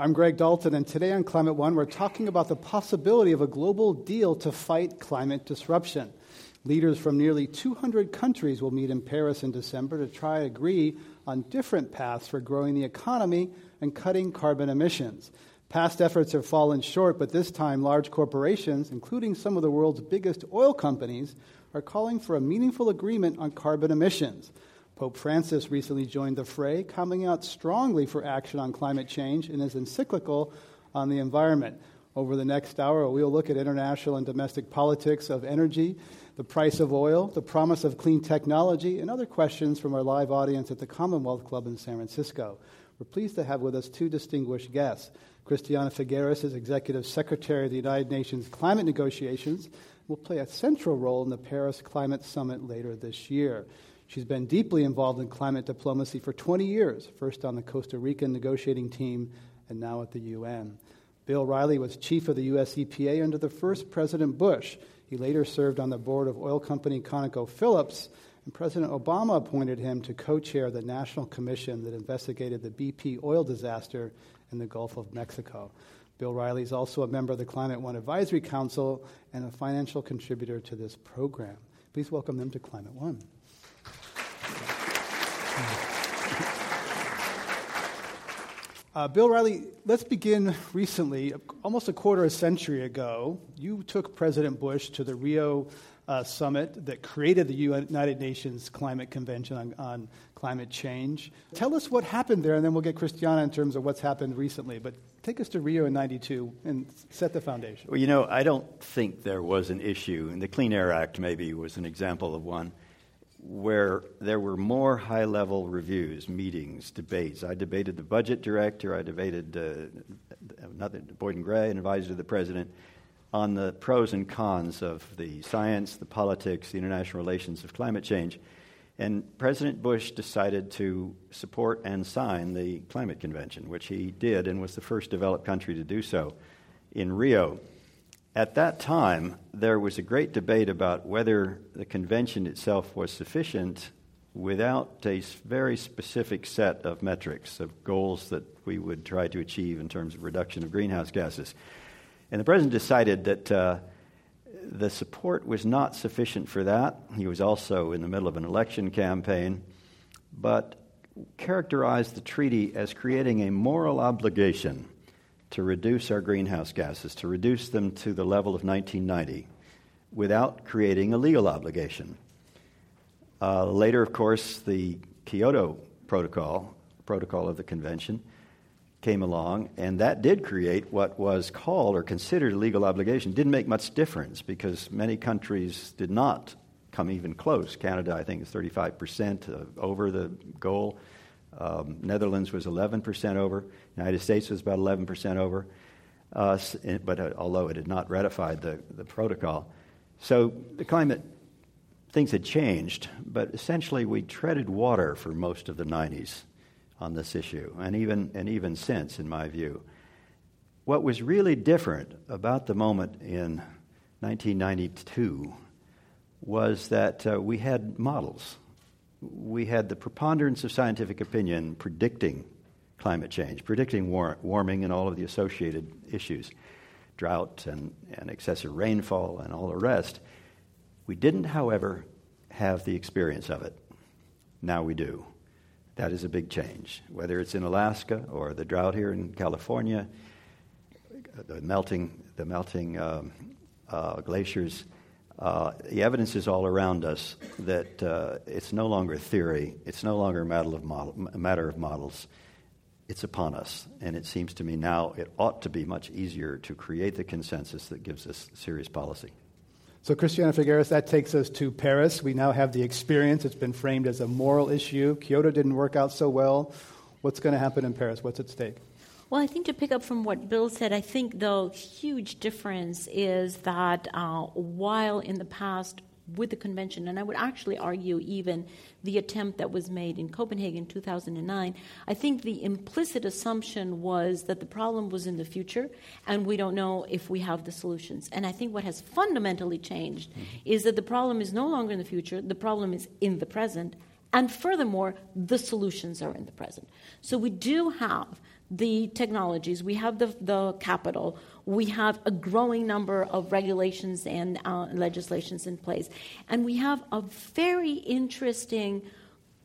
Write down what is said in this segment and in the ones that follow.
I'm Greg Dalton, and today on Climate One, we're talking about the possibility of a global deal to fight climate disruption. Leaders from nearly 200 countries will meet in Paris in December to try to agree on different paths for growing the economy and cutting carbon emissions. Past efforts have fallen short, but this time large corporations, including some of the world's biggest oil companies, are calling for a meaningful agreement on carbon emissions. Pope Francis recently joined the fray, coming out strongly for action on climate change in his encyclical on the environment. Over the next hour, we'll look at international and domestic politics of energy, the price of oil, the promise of clean technology, and other questions from our live audience at the Commonwealth Club in San Francisco. We're pleased to have with us two distinguished guests. Christiana Figueres is Executive Secretary of the United Nations Climate Negotiations, will play a central role in the Paris Climate Summit later this year. She's been deeply involved in climate diplomacy for 20 years, first on the Costa Rican negotiating team and now at the UN. Bill Reilly was chief of the U.S. EPA under the first President Bush. He later served on the board of oil company ConocoPhillips, and President Obama appointed him to co chair the national commission that investigated the BP oil disaster in the Gulf of Mexico. Bill Reilly is also a member of the Climate One Advisory Council and a financial contributor to this program. Please welcome them to Climate One. Uh, Bill Reilly, let's begin recently. Almost a quarter of a century ago, you took President Bush to the Rio uh, summit that created the United Nations Climate Convention on, on, Climate Change. Tell us what happened there, and then we'll get Christiana in terms of what's happened recently. But take us to Rio in 92 and set the foundation. Well, you know, I don't think there was an issue, and the Clean Air Act maybe was an example of one where there were more high level reviews, meetings, debates. I debated the budget director, I debated uh, nothing, Boyden Gray, an advisor to the president, on the pros and cons of the science, the politics, the international relations of climate change. And President Bush decided to support and sign the Climate Convention, which he did and was the first developed country to do so in Rio. At that time, there was a great debate about whether the convention itself was sufficient without a very specific set of metrics, of goals that we would try to achieve in terms of reduction of greenhouse gases. And the president decided that uh, the support was not sufficient for that. He was also in the middle of an election campaign, but characterized the treaty as creating a moral obligation to reduce our greenhouse gases, to reduce them to the level of 1990 without creating a legal obligation. Uh, later, of course, the Kyoto Protocol, protocol of the convention, came along, and that did create what was called or considered a legal obligation. Didn't make much difference because many countries did not come even close. Canada, I think, is 35% over the goal. Um, Netherlands was 11% over. United States was about 11% over. Uh, but uh, although it had not ratified the, the protocol. So the climate, things had changed, but essentially we treaded water for most of the 90s on this issue, and even, and even since, in my view. What was really different about the moment in 1992 was that uh, we had models. We had the preponderance of scientific opinion predicting climate change, predicting war- warming and all of the associated issues, drought and, and excessive rainfall and all the rest. We didn't, however, have the experience of it. Now we do. That is a big change. Whether it's in Alaska or the drought here in California, the melting, the melting um, uh, glaciers, uh, the evidence is all around us that uh, it's no longer theory, it's no longer a matter of, model, a matter of models. It's upon us. And it seems to me now it ought to be much easier to create the consensus that gives us serious policy. So, Christiana Figueres, that takes us to Paris. We now have the experience. It's been framed as a moral issue. Kyoto didn't work out so well. What's going to happen in Paris? What's at stake? Well, I think to pick up from what Bill said, I think the huge difference is that uh, while in the past with the convention, and I would actually argue even the attempt that was made in Copenhagen 2009, I think the implicit assumption was that the problem was in the future and we don't know if we have the solutions. And I think what has fundamentally changed mm-hmm. is that the problem is no longer in the future, the problem is in the present. And furthermore, the solutions are in the present. So we do have the technologies, we have the, the capital, we have a growing number of regulations and uh, legislations in place, and we have a very interesting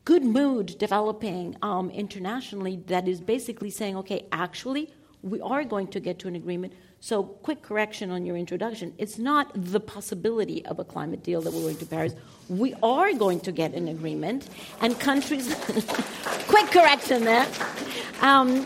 good mood developing um, internationally that is basically saying, okay, actually, we are going to get to an agreement. So, quick correction on your introduction. It's not the possibility of a climate deal that we're going to Paris. We are going to get an agreement, and countries. quick correction there. Um,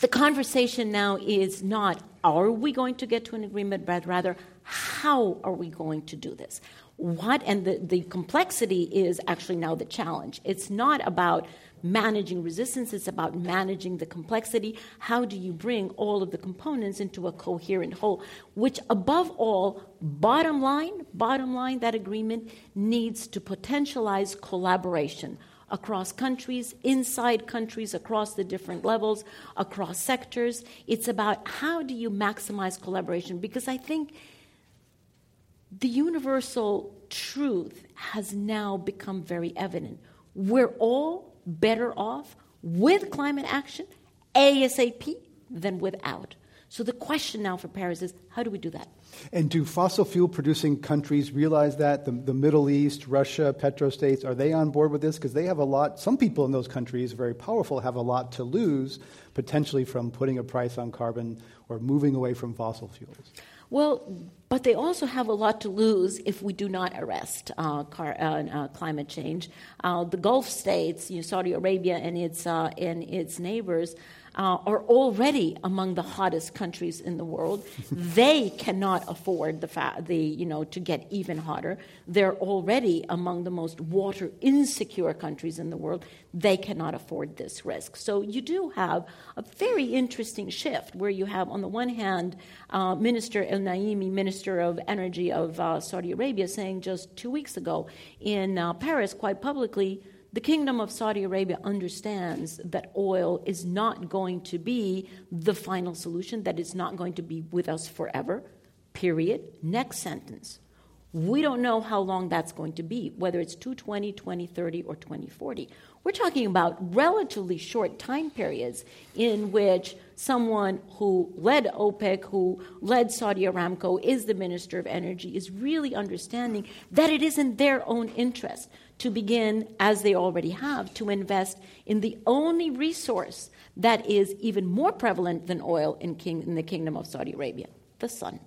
the conversation now is not are we going to get to an agreement, but rather how are we going to do this? What and the, the complexity is actually now the challenge. It's not about managing resistance, it's about managing the complexity. How do you bring all of the components into a coherent whole? Which, above all, bottom line, bottom line, that agreement needs to potentialize collaboration across countries, inside countries, across the different levels, across sectors. It's about how do you maximize collaboration? Because I think the universal truth has now become very evident. We're all better off with climate action ASAP than without. So the question now for Paris is how do we do that? And do fossil fuel producing countries realize that? The, the Middle East, Russia, petrostates, are they on board with this? Because they have a lot, some people in those countries, very powerful, have a lot to lose potentially from putting a price on carbon or moving away from fossil fuels. Well, but they also have a lot to lose if we do not arrest uh, car, uh, uh, climate change. Uh, the Gulf states, you know, Saudi Arabia and its, uh, and its neighbors, uh, are already among the hottest countries in the world. they cannot afford the, fa- the you know to get even hotter. They're already among the most water insecure countries in the world. They cannot afford this risk. So you do have a very interesting shift where you have on the one hand uh, Minister El Naimi, Minister of Energy of uh, Saudi Arabia, saying just two weeks ago in uh, Paris quite publicly the kingdom of Saudi Arabia understands that oil is not going to be the final solution, that it's not going to be with us forever, period. Next sentence. We don't know how long that's going to be, whether it's 220, 2030, or 2040. We're talking about relatively short time periods in which someone who led OPEC, who led Saudi Aramco, is the Minister of Energy, is really understanding that it is in their own interest to begin, as they already have, to invest in the only resource that is even more prevalent than oil in, king, in the kingdom of Saudi Arabia the sun.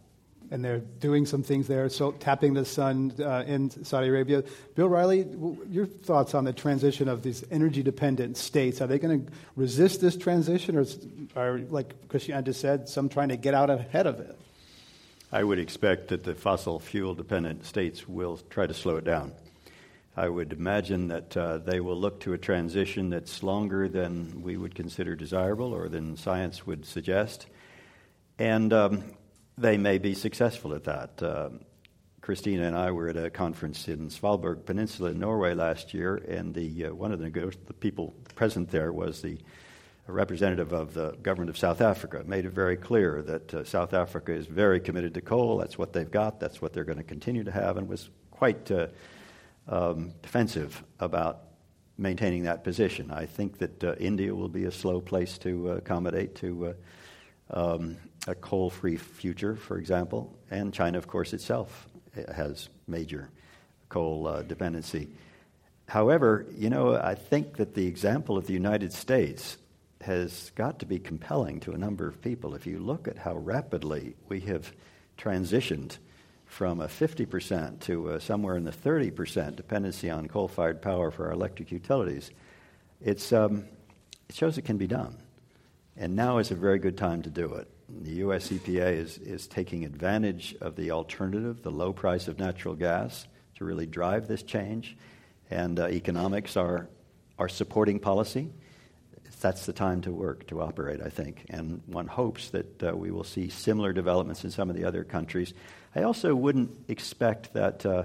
And they're doing some things there, so tapping the sun uh, in Saudi Arabia. Bill Reilly, your thoughts on the transition of these energy dependent states? Are they going to resist this transition, or are, like Christian just said, some trying to get out ahead of it? I would expect that the fossil fuel dependent states will try to slow it down. I would imagine that uh, they will look to a transition that's longer than we would consider desirable or than science would suggest. And um, they may be successful at that. Uh, Christina and I were at a conference in Svalbard Peninsula in Norway last year, and the uh, one of the, the people present there was the representative of the government of South Africa. Made it very clear that uh, South Africa is very committed to coal. That's what they've got. That's what they're going to continue to have, and was quite uh, um, defensive about maintaining that position. I think that uh, India will be a slow place to uh, accommodate to uh, um, a coal free future, for example, and China, of course, itself has major coal uh, dependency. However, you know, I think that the example of the United States has got to be compelling to a number of people. If you look at how rapidly we have transitioned from a 50% to a somewhere in the 30% dependency on coal fired power for our electric utilities, um, it shows it can be done. And now is a very good time to do it. The US EPA is, is taking advantage of the alternative, the low price of natural gas, to really drive this change. And uh, economics are, are supporting policy. That's the time to work, to operate, I think. And one hopes that uh, we will see similar developments in some of the other countries. I also wouldn't expect that. Uh,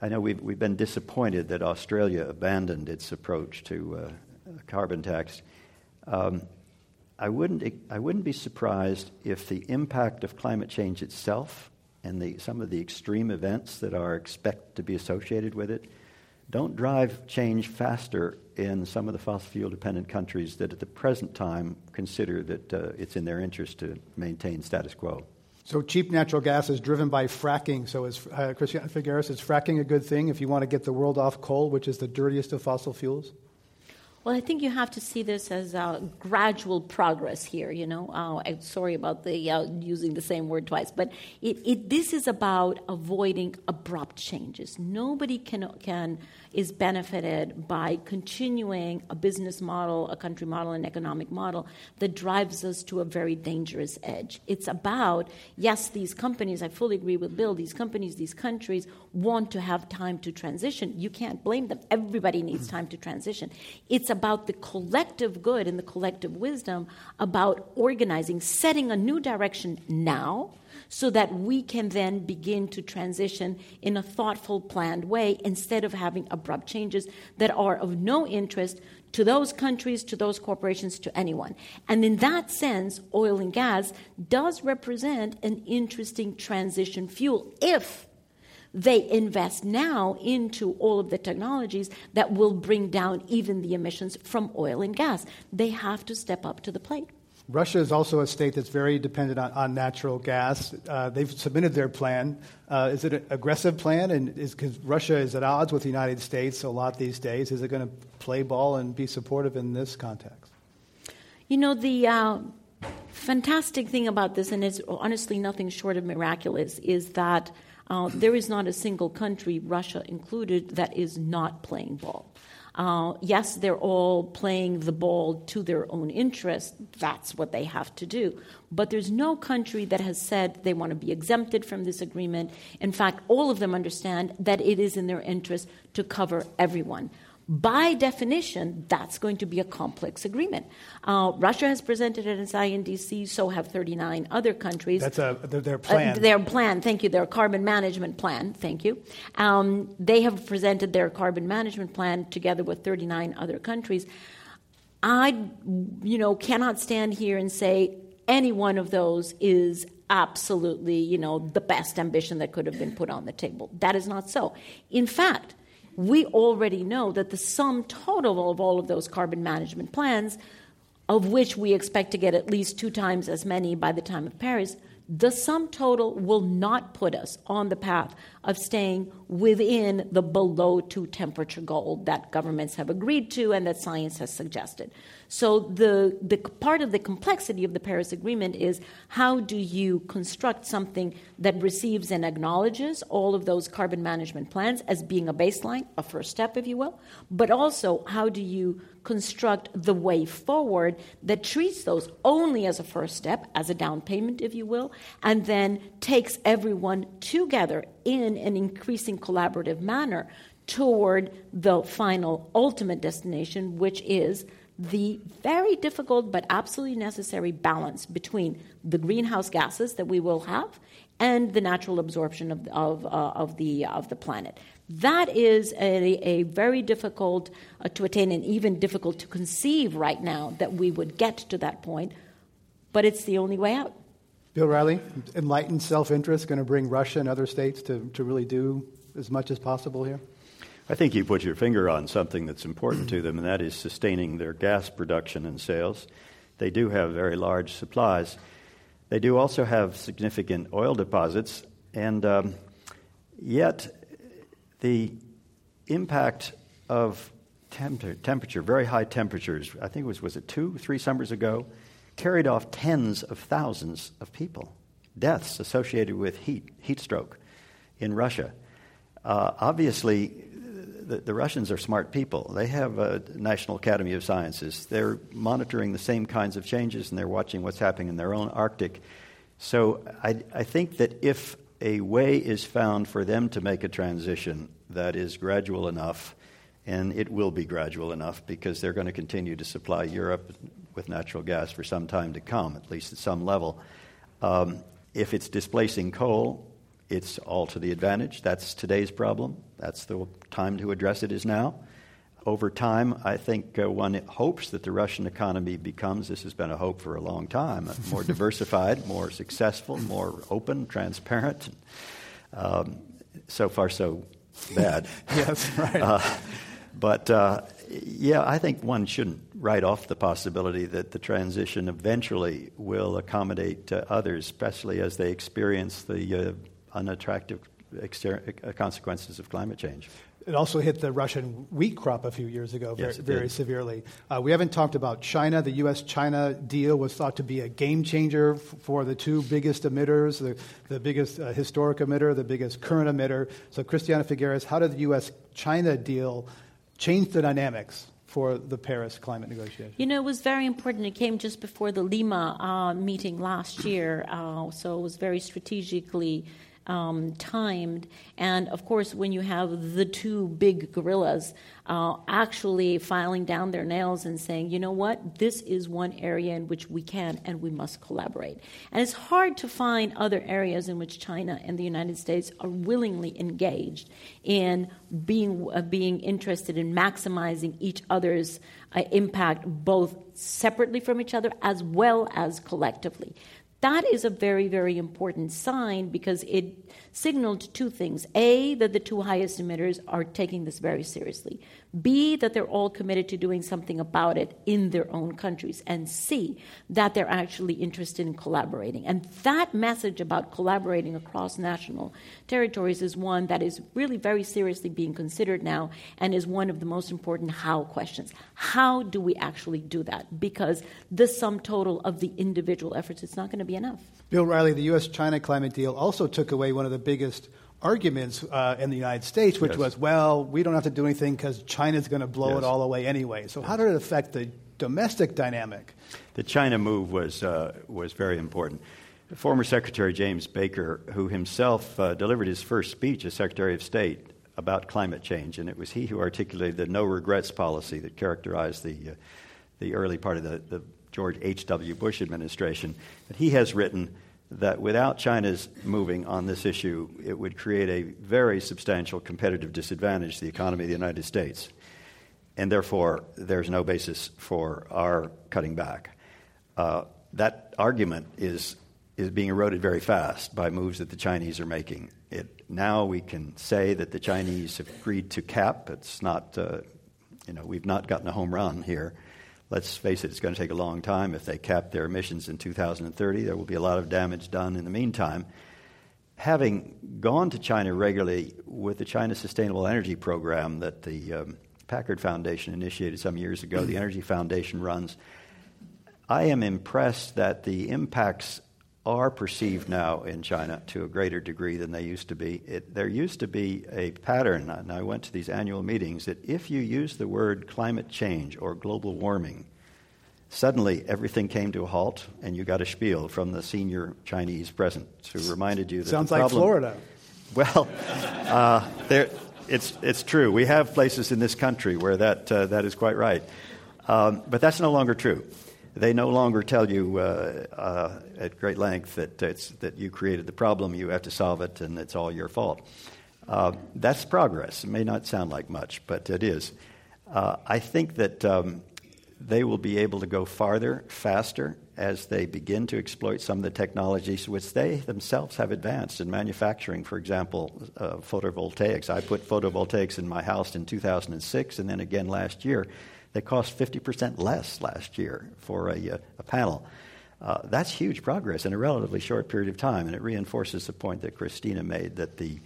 I know we've, we've been disappointed that Australia abandoned its approach to uh, carbon tax. Um, I wouldn't, I wouldn't be surprised if the impact of climate change itself and the, some of the extreme events that are expected to be associated with it don't drive change faster in some of the fossil fuel dependent countries that at the present time consider that uh, it's in their interest to maintain status quo. So cheap natural gas is driven by fracking. So uh, Christiana Figueres, is fracking a good thing if you want to get the world off coal, which is the dirtiest of fossil fuels? Well, I think you have to see this as a gradual progress here. You know, uh, sorry about the uh, using the same word twice, but it, it, this is about avoiding abrupt changes. Nobody can can is benefited by continuing a business model, a country model, an economic model that drives us to a very dangerous edge. It's about yes, these companies. I fully agree with Bill. These companies, these countries want to have time to transition. You can't blame them. Everybody needs time to transition. It's about the collective good and the collective wisdom about organizing, setting a new direction now so that we can then begin to transition in a thoughtful, planned way instead of having abrupt changes that are of no interest to those countries, to those corporations, to anyone. And in that sense, oil and gas does represent an interesting transition fuel if they invest now into all of the technologies that will bring down even the emissions from oil and gas. They have to step up to the plate. Russia is also a state that's very dependent on, on natural gas. Uh, they've submitted their plan. Uh, is it an aggressive plan? And because Russia is at odds with the United States a lot these days, is it going to play ball and be supportive in this context? You know, the uh, fantastic thing about this, and it's honestly nothing short of miraculous, is that uh, there is not a single country, Russia included, that is not playing ball. Uh, yes, they're all playing the ball to their own interest. That's what they have to do. But there's no country that has said they want to be exempted from this agreement. In fact, all of them understand that it is in their interest to cover everyone by definition, that's going to be a complex agreement. Uh, Russia has presented it as INDC, so have 39 other countries. That's a, their plan. Uh, their plan, thank you, their carbon management plan, thank you. Um, they have presented their carbon management plan together with 39 other countries. I, you know, cannot stand here and say any one of those is absolutely, you know, the best ambition that could have been put on the table. That is not so. In fact, we already know that the sum total of all of those carbon management plans, of which we expect to get at least two times as many by the time of Paris, the sum total will not put us on the path of staying within the below two temperature goal that governments have agreed to and that science has suggested. So the, the part of the complexity of the Paris Agreement is how do you construct something that receives and acknowledges all of those carbon management plans as being a baseline, a first step, if you will, but also how do you construct the way forward that treats those only as a first step, as a down payment, if you will, and then takes everyone together in an increasing collaborative manner toward the final ultimate destination, which is the very difficult but absolutely necessary balance between the greenhouse gases that we will have and the natural absorption of, of, uh, of, the, of the planet. That is a, a very difficult uh, to attain and even difficult to conceive right now that we would get to that point, but it's the only way out. Bill Reilly, enlightened self interest going to bring Russia and other states to, to really do as much as possible here? I think you put your finger on something that's important to them, and that is sustaining their gas production and sales. They do have very large supplies. They do also have significant oil deposits, and um, yet the impact of temp- temperature, very high temperatures, I think it was, was it two, three summers ago, carried off tens of thousands of people, deaths associated with heat, heat stroke in Russia. Uh, obviously, the, the, Russians are smart people. They have a National Academy of Sciences. They're monitoring the same kinds of changes and they're watching what's happening in their own Arctic. So I, I think that if a way is found for them to make a transition that is gradual enough, and it will be gradual enough because they're going to continue to supply Europe with natural gas for some time to come, at least at some level. Um, if it's displacing coal, it's all to the advantage. That's today's problem. That's the time to address it is now. Over time, I think uh, one hopes that the Russian economy becomes, this has been a hope for a long time, more diversified, more successful, more open, transparent. Um, so far, so bad. yes, right. Uh, but uh, yeah, I think one shouldn't write off the possibility that the transition eventually will accommodate uh, others, especially as they experience the uh, unattractive exter- uh, consequences of climate change. It also hit the Russian wheat crop a few years ago very, yes, very severely. Uh, we haven't talked about China. The U.S. China deal was thought to be a game changer f- for the two biggest emitters, the, the biggest uh, historic emitter, the biggest current emitter. So, Christiana Figueres, how did the U.S. China deal change the dynamics for the Paris climate negotiations? You know, it was very important. It came just before the Lima uh, meeting last year, uh, so it was very strategically um, timed. And of course, when you have the two big gorillas uh, actually filing down their nails and saying, you know what, this is one area in which we can and we must collaborate. And it's hard to find other areas in which China and the United States are willingly engaged in being, uh, being interested in maximizing each other's uh, impact, both separately from each other as well as collectively. That is a very, very important sign because it signaled two things. A, that the two highest emitters are taking this very seriously. B, that they're all committed to doing something about it in their own countries. And C, that they're actually interested in collaborating. And that message about collaborating across national territories is one that is really very seriously being considered now and is one of the most important how questions. How do we actually do that? Because the sum total of the individual efforts, it's not going to be enough. Bill Reilly, the U.S. China climate deal also took away one of the biggest arguments uh, in the United States, which yes. was, well, we don't have to do anything because China's going to blow yes. it all away anyway. So, yes. how did it affect the domestic dynamic? The China move was, uh, was very important. Former Secretary James Baker, who himself uh, delivered his first speech as Secretary of State about climate change, and it was he who articulated the no regrets policy that characterized the, uh, the early part of the, the George H.W. Bush administration. But he has written that without China's moving on this issue, it would create a very substantial competitive disadvantage to the economy of the United States. And therefore, there's no basis for our cutting back. Uh, that argument is, is being eroded very fast by moves that the Chinese are making. It, now we can say that the Chinese have agreed to cap. It's not, uh, you know, we've not gotten a home run here let's face it, it's going to take a long time. If they cap their emissions in 2030, there will be a lot of damage done in the meantime. Having gone to China regularly with the China Sustainable Energy Program that the um, Packard Foundation initiated some years ago, the Energy Foundation runs, I am impressed that the impacts are perceived now in China to a greater degree than they used to be. It, there used to be a pattern, and I went to these annual meetings, that if you use the word climate change or global warming, suddenly everything came to a halt, and you got a spiel from the senior Chinese present who reminded you that sounds like Florida. Well, uh, there, it's it's true. We have places in this country where that uh, that is quite right. Um, but that's no longer true. They no longer tell you uh, uh, at great length that, that you created the problem, you have to solve it, and it's all your fault. Uh, that's progress. It may not sound like much, but it is. I think that um, they will be able to go farther, faster, as they begin to exploit some of the technologies which they themselves have advanced in manufacturing, for example, uh, photovoltaics. I put photovoltaics in my house in 2006 and then again last year. They cost 50% less last year for a, uh, a panel. Uh, that's huge progress in a relatively short period of time, and it reinforces the point that Christina made that the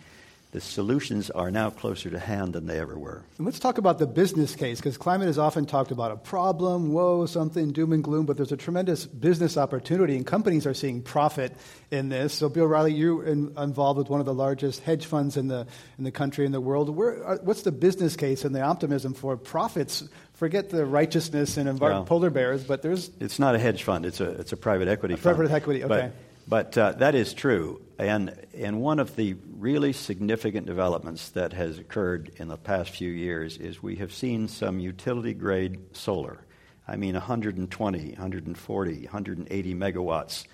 the solutions are now closer to hand than they ever were. And let's talk about the business case, because climate is often talked about a problem, woe, something, doom and gloom, but there's a tremendous business opportunity, and companies are seeing profit in this. So, Bill Reilly, you're in, involved with one of the largest hedge funds in the, in the country and the world. Where, are, what's the business case and the optimism for profits? Forget the righteousness and well, polar bears, but there's. It's not a hedge fund, it's a, it's a private equity a fund. Private equity, okay. But, but uh, that is true. And, and one of the really significant developments that has occurred in the past few years is we have seen some utility grade solar. I mean, 120, 140, 180 megawatts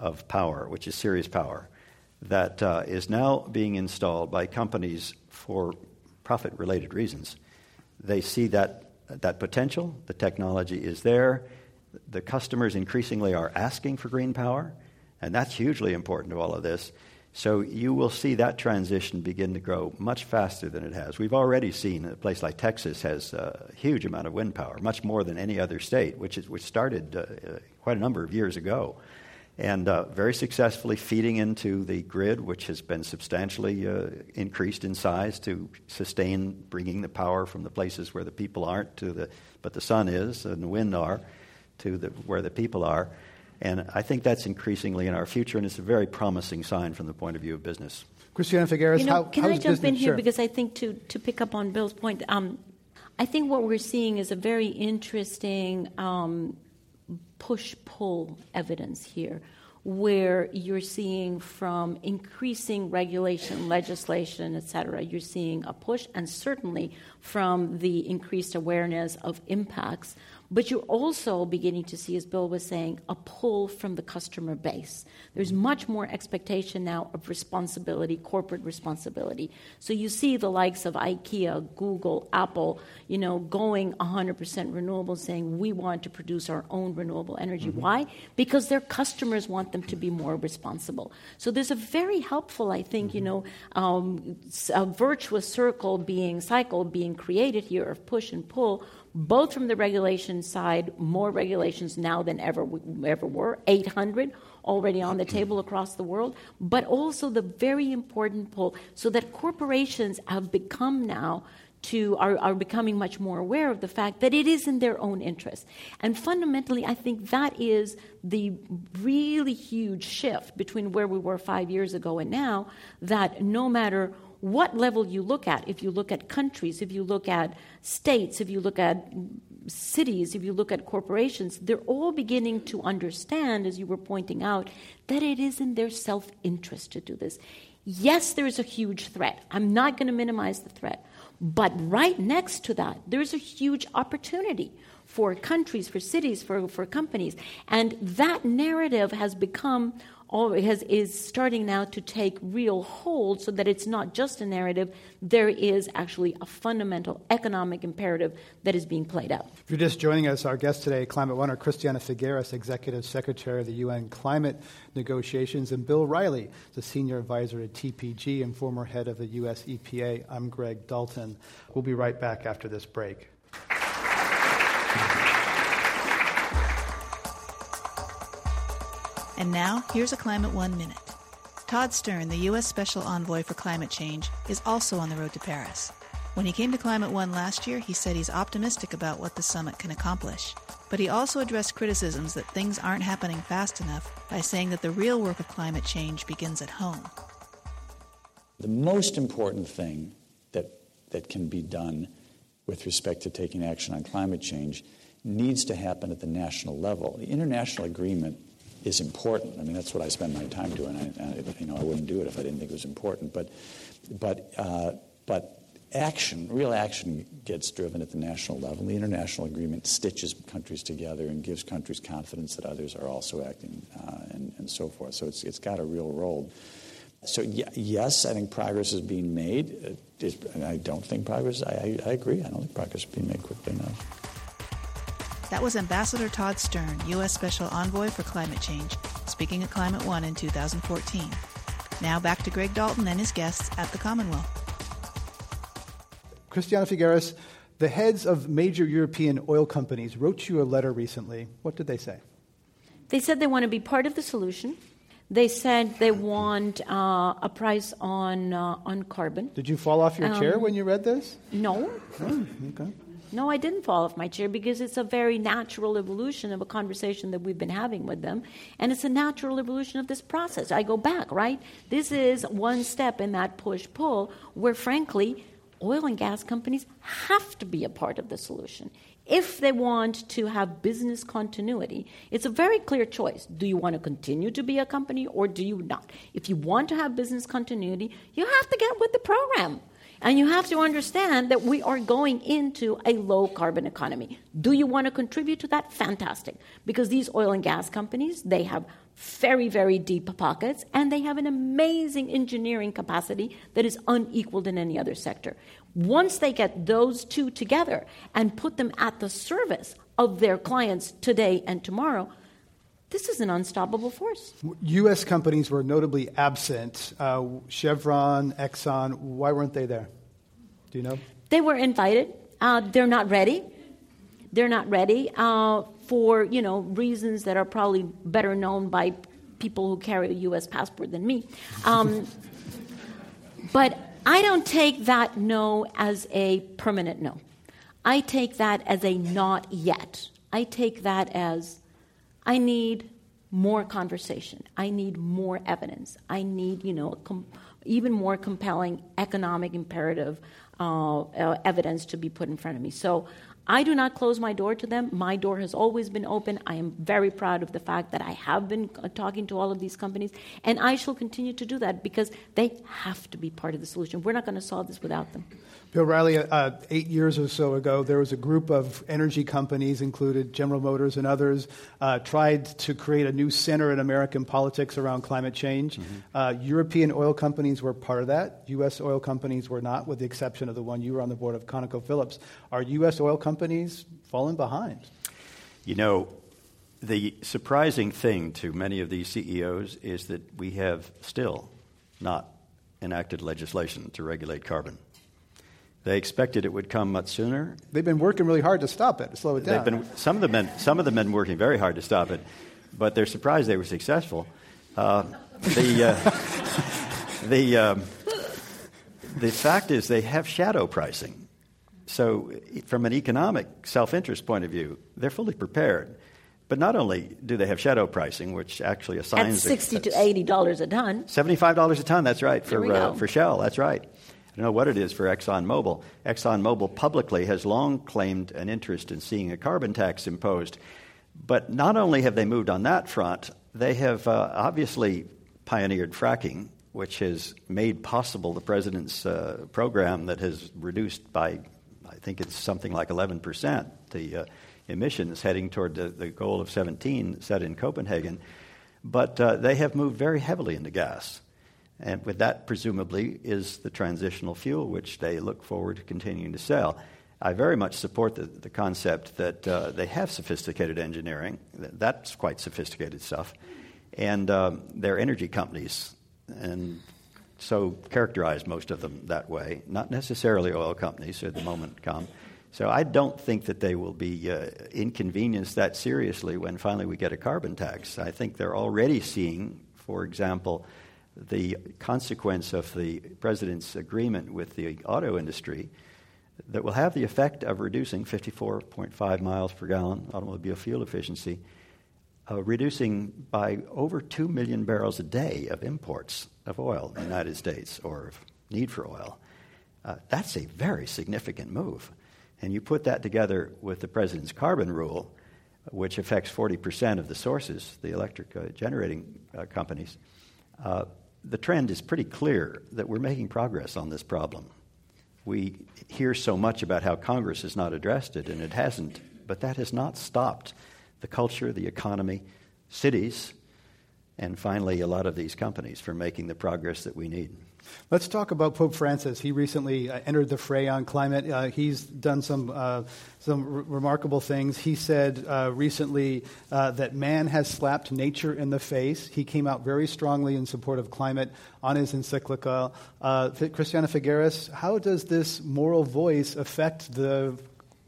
of power, which is serious power, that uh, is now being installed by companies for profit related reasons. They see that, that potential, the technology is there, the customers increasingly are asking for green power and that's hugely important to all of this. So you will see that transition begin to grow much faster than it has. We've already seen a place like Texas has a huge amount of wind power, much more than any other state, which, is, which started uh, quite a number of years ago. And uh, very successfully feeding into the grid, which has been substantially uh, increased in size to sustain bringing the power from the places where the people aren't to the, but the sun is and the wind are, to the, where the people are. And I think that's increasingly in our future, and it's a very promising sign from the point of view of business. Christiana Figueres, you know, how, can how I jump business, in here sure. because I think to to pick up on Bill's point, um, I think what we're seeing is a very interesting um, push pull evidence here, where you're seeing from increasing regulation, legislation, et cetera, you're seeing a push, and certainly from the increased awareness of impacts but you're also beginning to see, as Bill was saying, a pull from the customer base. There's much more expectation now of responsibility, corporate responsibility. So you see the likes of IKEA, Google, Apple, you know, going 100% renewable, saying we want to produce our own renewable energy. Mm-hmm. Why? Because their customers want them to be more responsible. So there's a very helpful, I think, you know, um, a virtuous circle being cycle being created here of push and pull both from the regulation side, more regulations now than ever ever were, 800 already on the table across the world, but also the very important pull so that corporations have become now to are, are becoming much more aware of the fact that it is in their own interest. And fundamentally, I think that is the really huge shift between where we were five years ago and now, that no matter what level you look at, if you look at countries, if you look at states, if you look at cities, if you look at corporations, they're all beginning to understand, as you were pointing out, that it is in their self interest to do this. Yes, there is a huge threat. I'm not going to minimize the threat. But right next to that, there's a huge opportunity for countries, for cities, for, for companies. And that narrative has become has, is starting now to take real hold so that it's not just a narrative, there is actually a fundamental economic imperative that is being played out. If you're just joining us, our guest today, Climate One, Christiana Figueres, Executive Secretary of the UN Climate Negotiations, and Bill Reilly, the Senior Advisor at TPG and former head of the U.S. EPA. I'm Greg Dalton. We'll be right back after this break. And now, here's a Climate One Minute. Todd Stern, the U.S. Special Envoy for Climate Change, is also on the road to Paris. When he came to Climate One last year, he said he's optimistic about what the summit can accomplish. But he also addressed criticisms that things aren't happening fast enough by saying that the real work of climate change begins at home. The most important thing that, that can be done with respect to taking action on climate change needs to happen at the national level. The international agreement is important. I mean, that's what I spend my time doing. I, I, you know, I wouldn't do it if I didn't think it was important. But, but, uh, but action, real action gets driven at the national level. The international agreement stitches countries together and gives countries confidence that others are also acting uh, and, and, so forth. So it's, it's got a real role. So, yes, I think progress is being made. And I don't think progress, I, I agree, I don't think progress is being made quickly enough. That was Ambassador Todd Stern, U.S. Special Envoy for Climate Change, speaking at Climate One in 2014. Now back to Greg Dalton and his guests at the Commonwealth. Christiana Figueres, the heads of major European oil companies wrote you a letter recently. What did they say? They said they want to be part of the solution. They said they want uh, a price on uh, on carbon. Did you fall off your um, chair when you read this? No. Oh, okay. No, I didn't fall off my chair because it's a very natural evolution of a conversation that we've been having with them. And it's a natural evolution of this process. I go back, right? This is one step in that push pull where, frankly, oil and gas companies have to be a part of the solution. If they want to have business continuity, it's a very clear choice. Do you want to continue to be a company or do you not? If you want to have business continuity, you have to get with the program. And you have to understand that we are going into a low carbon economy. Do you want to contribute to that? Fantastic. Because these oil and gas companies, they have very, very deep pockets and they have an amazing engineering capacity that is unequaled in any other sector. Once they get those two together and put them at the service of their clients today and tomorrow, this is an unstoppable force. U.S. companies were notably absent. Uh, Chevron, Exxon, why weren't they there? Do you know? They were invited. Uh, they're not ready. They're not ready uh, for you know reasons that are probably better known by people who carry a U.S. passport than me. Um, but I don't take that no as a permanent no. I take that as a not yet. I take that as I need more conversation. I need more evidence. I need, you know, com- even more compelling economic imperative uh, uh, evidence to be put in front of me. So I do not close my door to them. My door has always been open. I am very proud of the fact that I have been uh, talking to all of these companies, and I shall continue to do that because they have to be part of the solution. We're not going to solve this without them. Bill Reilly, uh, eight years or so ago, there was a group of energy companies, included General Motors and others, uh, tried to create a new center in American politics around climate change. Mm-hmm. Uh, European oil companies were part of that. U.S. oil companies were not, with the exception of the one you were on the board of, ConocoPhillips. Are U.S. oil companies falling behind? You know, the surprising thing to many of these CEOs is that we have still not enacted legislation to regulate carbon. They expected it would come much sooner. They've been working really hard to stop it, to slow it down. They've been, some, of the men, some of them been working very hard to stop it, but they're surprised they were successful. Uh, the, uh, the, um, the fact is, they have shadow pricing. So, from an economic self interest point of view, they're fully prepared. But not only do they have shadow pricing, which actually assigns at sixty to eighty dollars a ton, seventy-five dollars a ton. That's right for uh, for Shell. That's right don't know what it is for ExxonMobil. ExxonMobil publicly has long claimed an interest in seeing a carbon tax imposed. But not only have they moved on that front, they have uh, obviously pioneered fracking, which has made possible the president's uh, program that has reduced by, I think it's something like 11%, the uh, emissions heading toward the, the, goal of 17 set in Copenhagen. But uh, they have moved very heavily into gas. And with that, presumably, is the transitional fuel which they look forward to continuing to sell. I very much support the, the concept that uh, they have sophisticated engineering. That's quite sophisticated stuff. And um, they're energy companies, and so characterize most of them that way. Not necessarily oil companies at the moment come. So I don't think that they will be uh, inconvenienced that seriously when finally we get a carbon tax. I think they're already seeing, for example, the consequence of the president's agreement with the auto industry that will have the effect of reducing 54.5 miles per gallon automobile fuel efficiency, uh, reducing by over 2 million barrels a day of imports of oil in the United States or of need for oil. Uh, that's a very significant move. And you put that together with the president's carbon rule, which affects 40% of the sources, the electric uh, generating uh, companies. The trend is pretty clear that we're making progress on this problem. We hear so much about how Congress has not addressed it, and it hasn't. But that has not stopped the culture, the economy, cities, and finally, a lot of these companies from making the progress that we need. Let's talk about Pope Francis. He recently uh, entered the fray on climate. Uh, he's done some, uh, some r- remarkable things. He said uh, recently uh, that man has slapped nature in the face. He came out very strongly in support of climate on his encyclical. Uh, Christiana Figueres, how does this moral voice affect the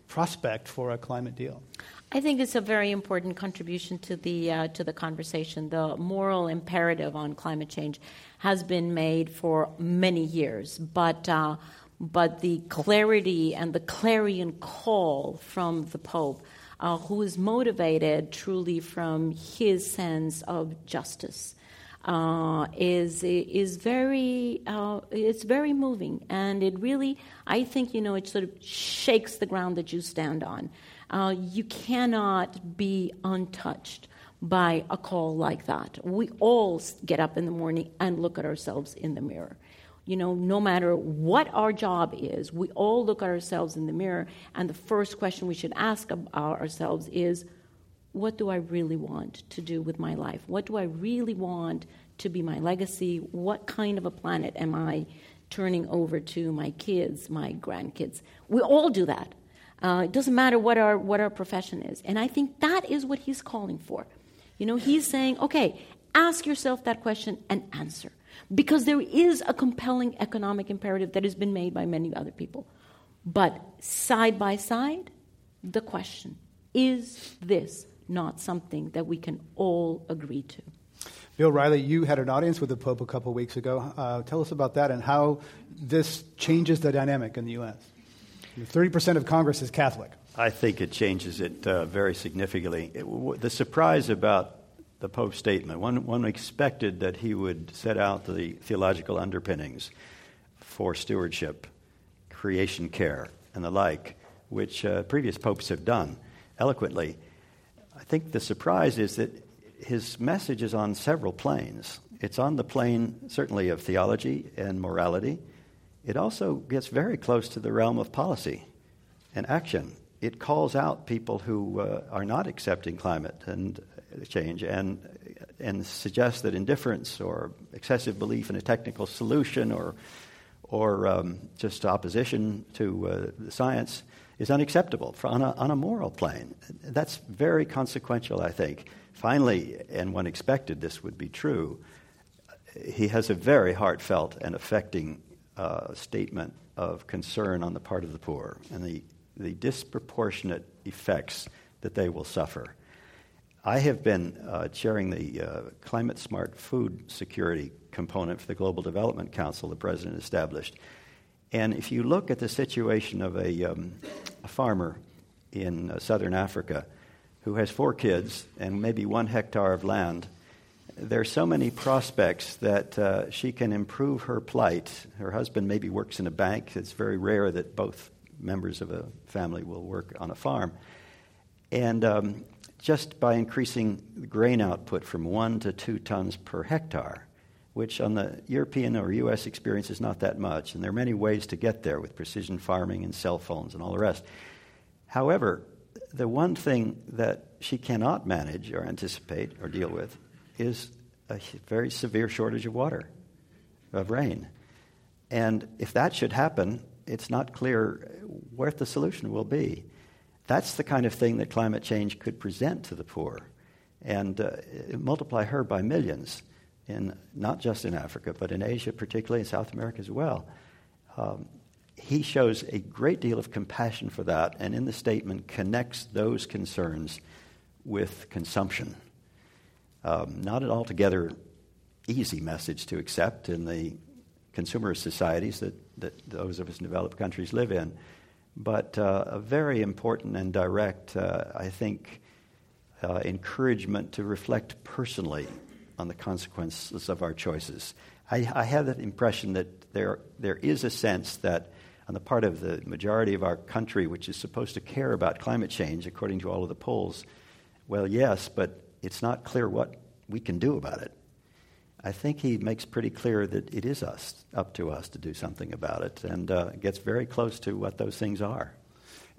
prospect for a climate deal? I think it's a very important contribution to the uh, to the conversation. The moral imperative on climate change has been made for many years, but uh, but the clarity and the clarion call from the Pope, uh, who is motivated truly from his sense of justice, uh, is is very uh, it's very moving, and it really I think you know it sort of shakes the ground that you stand on. Uh, you cannot be untouched by a call like that. We all get up in the morning and look at ourselves in the mirror. You know, no matter what our job is, we all look at ourselves in the mirror, and the first question we should ask ourselves is what do I really want to do with my life? What do I really want to be my legacy? What kind of a planet am I turning over to my kids, my grandkids? We all do that. Uh, it doesn't matter what our, what our profession is. And I think that is what he's calling for. You know, he's saying, okay, ask yourself that question and answer. Because there is a compelling economic imperative that has been made by many other people. But side by side, the question is this not something that we can all agree to? Bill Reilly, you had an audience with the Pope a couple weeks ago. Uh, tell us about that and how this changes the dynamic in the U.S. 30% of Congress is Catholic. I think it changes it uh, very significantly. It, w- the surprise about the Pope's statement, one, one expected that he would set out the theological underpinnings for stewardship, creation care, and the like, which uh, previous popes have done eloquently. I think the surprise is that his message is on several planes. It's on the plane, certainly, of theology and morality. It also gets very close to the realm of policy and action. It calls out people who uh, are not accepting climate and change and, and suggests that indifference or excessive belief in a technical solution or, or um, just opposition to uh, science is unacceptable on a, on a moral plane. That's very consequential, I think. Finally, and one expected this would be true, he has a very heartfelt and affecting uh, statement of concern on the part of the poor and the, the disproportionate effects that they will suffer. I have been uh, chairing the uh, climate smart food security component for the Global Development Council the president established. And if you look at the situation of a, um, a farmer in uh, southern Africa who has four kids and maybe one hectare of land, there are so many prospects that uh, she can improve her plight. Her husband maybe works in a bank. It's very rare that both members of a family will work on a farm. And um, just by increasing grain output from one to two tons per hectare, which on the European or U.S. experience is not that much, and there are many ways to get there with precision farming and cell phones and all the rest. However, the one thing that she cannot manage or anticipate or deal with is a very severe shortage of water, of rain. And if that should happen, it's not clear where the solution will be. That's the kind of thing that climate change could present to the poor and uh, multiply her by millions, in, not just in Africa, but in Asia, particularly in South America as well. Um, he shows a great deal of compassion for that, and in the statement connects those concerns with consumption. Um, not an altogether easy message to accept in the consumerist societies that, that those of us in developed countries live in, but uh, a very important and direct, uh, I think, uh, encouragement to reflect personally on the consequences of our choices. I, I have the impression that there, there is a sense that on the part of the majority of our country, which is supposed to care about climate change, according to all of the polls, well, yes, but it's not clear what we can do about it. I think he makes pretty clear that it is us, up to us to do something about it, and uh, gets very close to what those things are.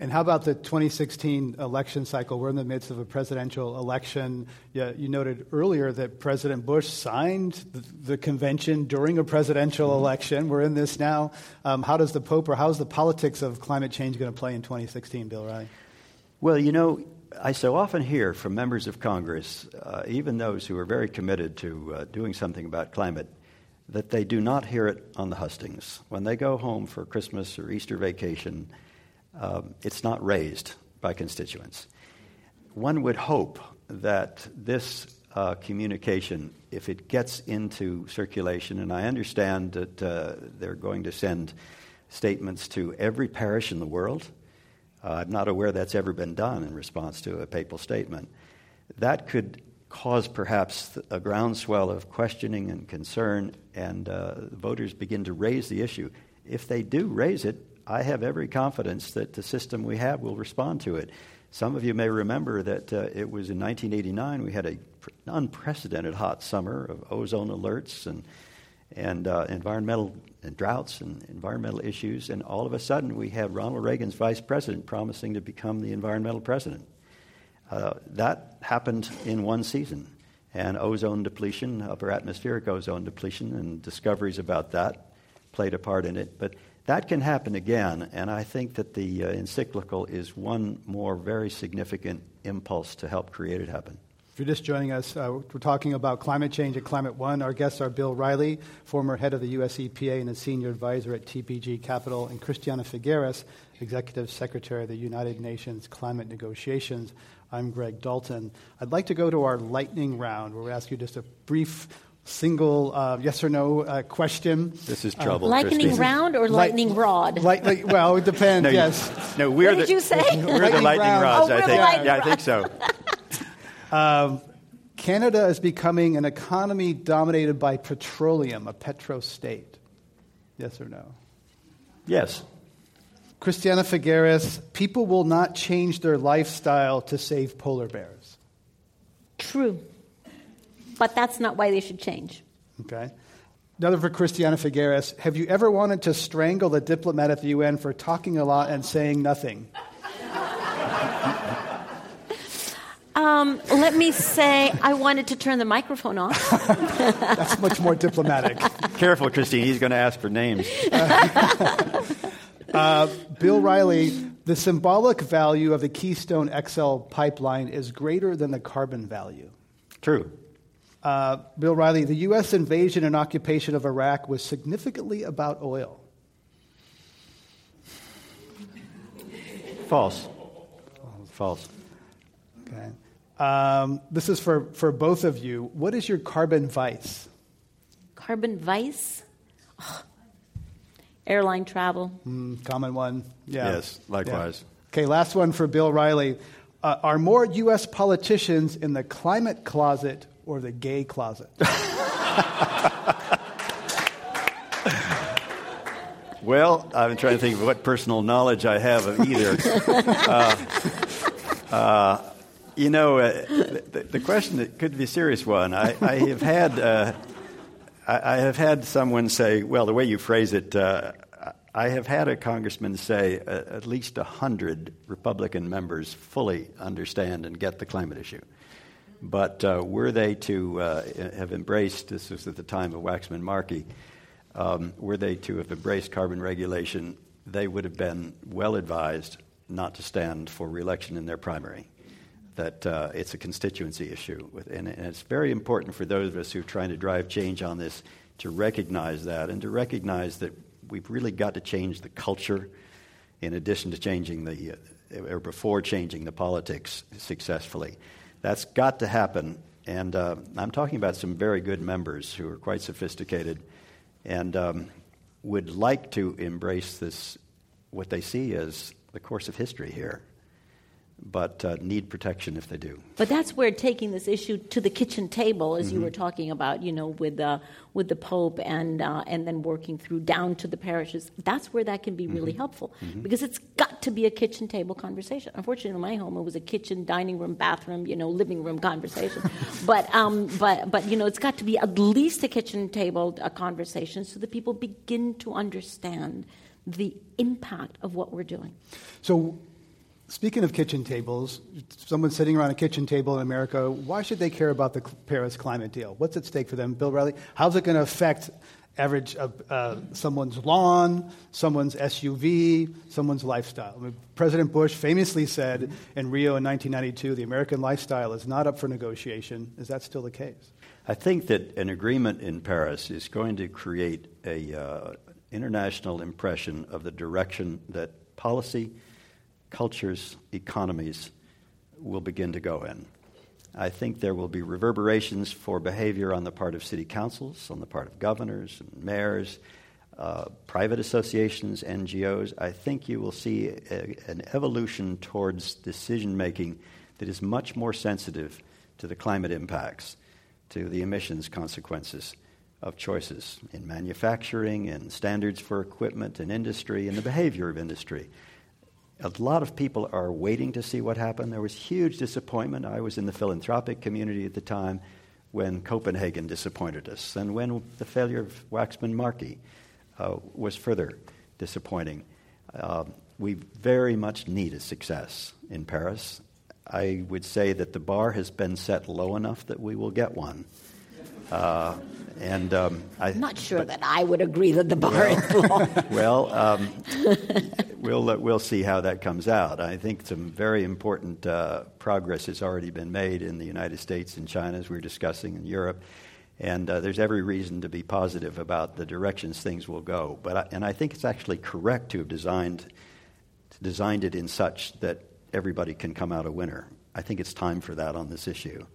And how about the 2016 election cycle? We're in the midst of a presidential election. Yeah, you noted earlier that President Bush signed the, the convention during a presidential mm-hmm. election. We're in this now. Um, how does the Pope or how's the politics of climate change going to play in 2016, Bill Reilly? Well, you know, I so often hear from members of Congress, uh, even those who are very committed to uh, doing something about climate, that they do not hear it on the hustings. When they go home for Christmas or Easter vacation, um, it's not raised by constituents. One would hope that this uh, communication, if it gets into circulation, and I understand that uh, they're going to send statements to every parish in the world. Uh, I'm not aware that's ever been done in response to a papal statement. That could cause perhaps a groundswell of questioning and concern, and uh, voters begin to raise the issue. If they do raise it, I have every confidence that the system we have will respond to it. Some of you may remember that uh, it was in 1989 we had an unprecedented hot summer of ozone alerts and, and uh, environmental and droughts and environmental issues, and all of a sudden we had Ronald Reagan's vice president promising to become the environmental president. Uh, that happened in one season, and ozone depletion, upper atmospheric ozone depletion, and discoveries about that played a part in it. But that can happen again, and I think that the uh, encyclical is one more very significant impulse to help create it happen. If you're just joining us, uh, we're talking about climate change at Climate One. Our guests are Bill Reilly, former head of the US EPA and a senior advisor at TPG Capital, and Christiana Figueres, executive secretary of the United Nations Climate Negotiations. I'm Greg Dalton. I'd like to go to our lightning round where we ask you just a brief single uh, yes or no uh, question. This is trouble. Uh, lightning round or lightning rod? Light, like, well, it depends. no, yes. no, we're what the, did you say? We're lightning the lightning rounds. Oh, I think. Lightning yeah, I think so. um, Canada is becoming an economy dominated by petroleum, a petro state. Yes or no? Yes. Christiana Figueres, people will not change their lifestyle to save polar bears. True but that's not why they should change. Okay. Another for Christiana Figueres. Have you ever wanted to strangle the diplomat at the UN for talking a lot and saying nothing? Um, let me say, I wanted to turn the microphone off. That's much more diplomatic. Careful, Christine. He's going to ask for names. uh, Bill Reilly, the symbolic value of the Keystone XL pipeline is greater than the carbon value. True. Uh, Bill Reilly, the U.S. invasion and occupation of Iraq was significantly about oil. False. False. Okay. Um, this is for, for both of you. What is your carbon vice? Carbon vice? Oh. Airline travel. Mm, common one. Yeah. Yes, likewise. Yeah. Okay, last one for Bill Reilly. Uh, are more U.S. politicians in the climate closet or the gay closet? well, I'm trying to think of what personal knowledge I have of either. uh, uh, you know, uh, the, the, question could be a serious one. I, I have had uh, I, I, have had someone say, well, the way you phrase it. Uh, I have had a congressman say uh, at least 100 Republican members fully understand and get the climate issue. But uh, were they to uh, have embraced, this was at the time of Waxman Markey, um, were they to have embraced carbon regulation, they would have been well advised not to stand for reelection in their primary. That uh, it's a constituency issue. And, and it's very important for those of us who are trying to drive change on this to recognize that and to recognize that we've really got to change the culture in addition to changing the, uh, or before changing the politics successfully. That's got to happen. And uh, I'm talking about some very good members who are quite sophisticated and um, would like to embrace this, what they see as the course of history here. But uh, need protection if they do. But that's where taking this issue to the kitchen table, as Mm-hmm. you were talking about, you know, with the with the Pope and uh, and then working through down to the parishes. That's where that can be really Mm-hmm. helpful because it's got to be a kitchen table conversation. Unfortunately, in my home, it was a kitchen, dining room, bathroom, you know, living room conversation. but um, but but you know, it's got to be at least a kitchen table uh, conversation so that people begin to understand the impact of what we're doing. So, speaking of kitchen tables, someone sitting around a kitchen table in America, why should they care about the Paris climate deal? What's at stake for them? Bill Reilly, how's it going to affect average uh, someone's lawn, someone's SUV, someone's lifestyle? I mean, President Bush famously said in Rio in 1992, the American lifestyle is not up for negotiation. Is that still the case? I think that an agreement in Paris is going to create a uh, international impression of the direction that policy, cultures, economies will begin to go in. I think there will be reverberations for behavior on the part of city councils, on the part of governors and mayors, uh, private associations, NGOs. I think you will see a, an evolution towards decision making that is much more sensitive to the climate impacts, to the emissions consequences of choices in manufacturing and standards for equipment and industry and the behavior of industry. A lot of people are waiting to see what happened. There was huge disappointment. I was in the philanthropic community at the time when Copenhagen disappointed us, and when the failure of Waxman Markey uh, was further disappointing. Uh, we very much need a success in Paris. I would say that the bar has been set low enough that we will get one. Uh, and um, I, I'm not sure that I would agree that the bar is low. well, um, we'll, uh, we'll see how that comes out. I think some very important uh, progress has already been made in the United States and China, as we were discussing in Europe. And uh, there's every reason to be positive about the directions things will go. But I, and I think it's actually correct to have designed, designed it in such that everybody can come out a winner. I think it's time for that on this issue.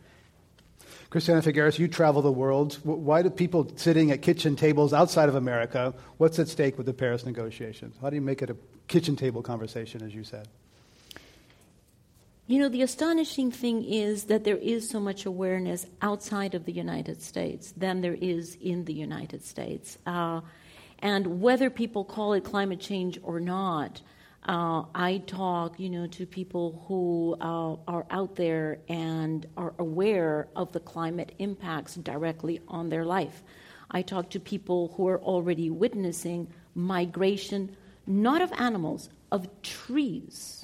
Christiana Figueres, you travel the world. Why do people sitting at kitchen tables outside of America, what's at stake with the Paris negotiations? How do you make it a kitchen table conversation, as you said? You know, the astonishing thing is that there is so much awareness outside of the United States than there is in the United States. Uh, and whether people call it climate change or not, uh, I talk, you know, to people who uh, are out there and are aware of the climate impacts directly on their life. I talk to people who are already witnessing migration, not of animals, of trees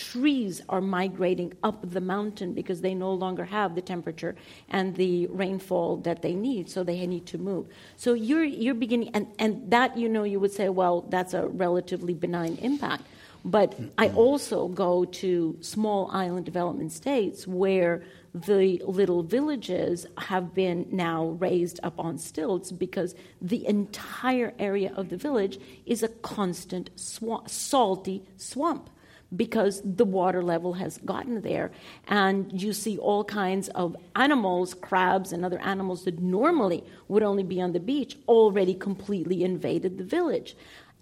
trees are migrating up the mountain because they no longer have the temperature and the rainfall that they need, so they need to move. So you're you're beginning, and and that you know you would say, well, that's a relatively benign impact. But I mm-hmm. also go to small island development states where the little villages have been now raised up on stilts because the entire area of the village is a constant salty swamp because the water level has gotten there. And you see all kinds of animals, crabs, and other animals that normally would only be on the beach already completely invaded the village,